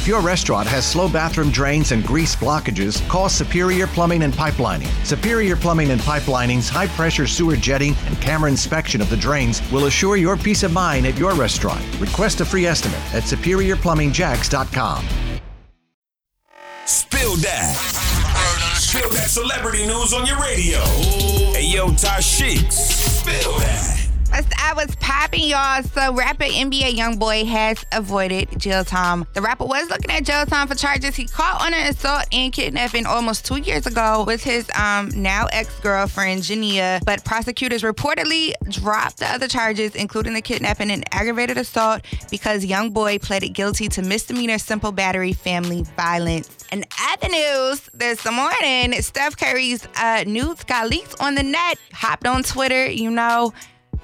If your restaurant has slow bathroom drains and grease blockages, call Superior Plumbing and Pipelining. Superior Plumbing and Pipelining's high pressure sewer jetting and camera inspection of the drains will assure your peace of mind at your restaurant. Request a free estimate at superiorplumbingjacks.com. Spill that. Spill that celebrity news on your radio. Hey, yo, Tashiks. Spill that. I was popping, y'all. So, rapper NBA YoungBoy has avoided jail time. The rapper was looking at jail time for charges he caught on an assault and kidnapping almost two years ago with his um, now ex-girlfriend Jania. But prosecutors reportedly dropped the other charges, including the kidnapping and aggravated assault, because YoungBoy pleaded guilty to misdemeanor simple battery family violence. And other news this morning, Steph Curry's uh, nudes got leaked on the net. Hopped on Twitter, you know.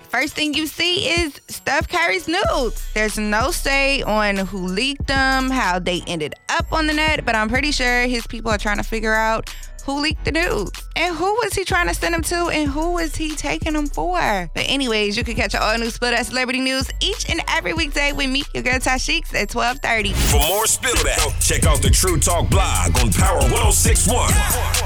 First thing you see is Steph Curry's nudes. There's no say on who leaked them, how they ended up on the net, but I'm pretty sure his people are trying to figure out who leaked the nudes and who was he trying to send them to and who was he taking them for. But anyways, you can catch all new Spill That Celebrity News each and every weekday with me, your girl Tashiks, at 1230. For more Spill That, check out the True Talk blog on Power 1061.